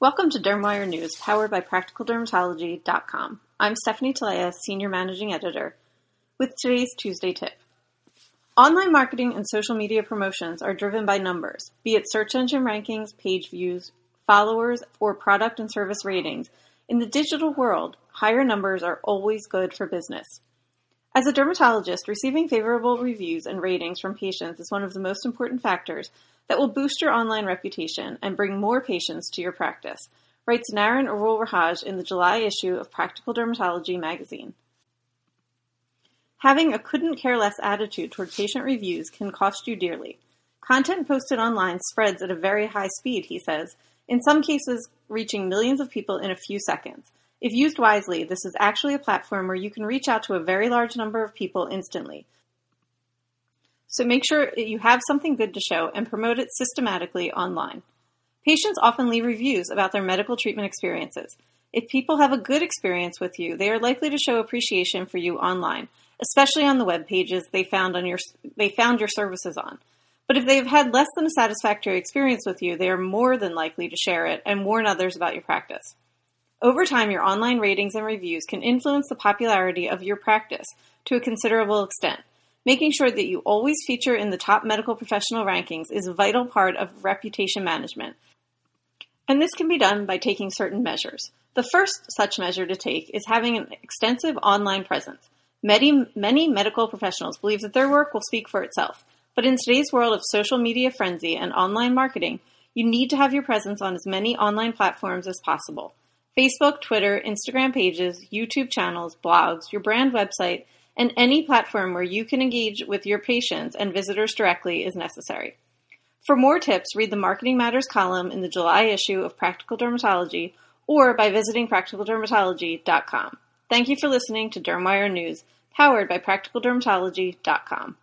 Welcome to Dermwire News, powered by PracticalDermatology.com. I'm Stephanie Talea, Senior Managing Editor, with today's Tuesday tip. Online marketing and social media promotions are driven by numbers, be it search engine rankings, page views, followers, or product and service ratings. In the digital world, higher numbers are always good for business. As a dermatologist, receiving favorable reviews and ratings from patients is one of the most important factors that will boost your online reputation and bring more patients to your practice, writes Naren Arulrajah in the July issue of Practical Dermatology magazine. Having a couldn't care less attitude toward patient reviews can cost you dearly. Content posted online spreads at a very high speed, he says, in some cases reaching millions of people in a few seconds. If used wisely, this is actually a platform where you can reach out to a very large number of people instantly, so make sure you have something good to show and promote it systematically online. Patients often leave reviews about their medical treatment experiences. If people have a good experience with you, they are likely to show appreciation for you online, especially on the web pages they found on your they found your services on. But if they have had less than a satisfactory experience with you, they are more than likely to share it and warn others about your practice. Over time, your online ratings and reviews can influence the popularity of your practice to a considerable extent. Making sure that you always feature in the top medical professional rankings is a vital part of reputation management. And this can be done by taking certain measures. The first such measure to take is having an extensive online presence. Many, many medical professionals believe that their work will speak for itself. But in today's world of social media frenzy and online marketing, you need to have your presence on as many online platforms as possible. Facebook, Twitter, Instagram pages, YouTube channels, blogs, your brand website, and any platform where you can engage with your patients and visitors directly is necessary. For more tips, read the Marketing Matters column in the July issue of Practical Dermatology or by visiting practicaldermatology.com. Thank you for listening to Dermwire News, powered by practicaldermatology.com.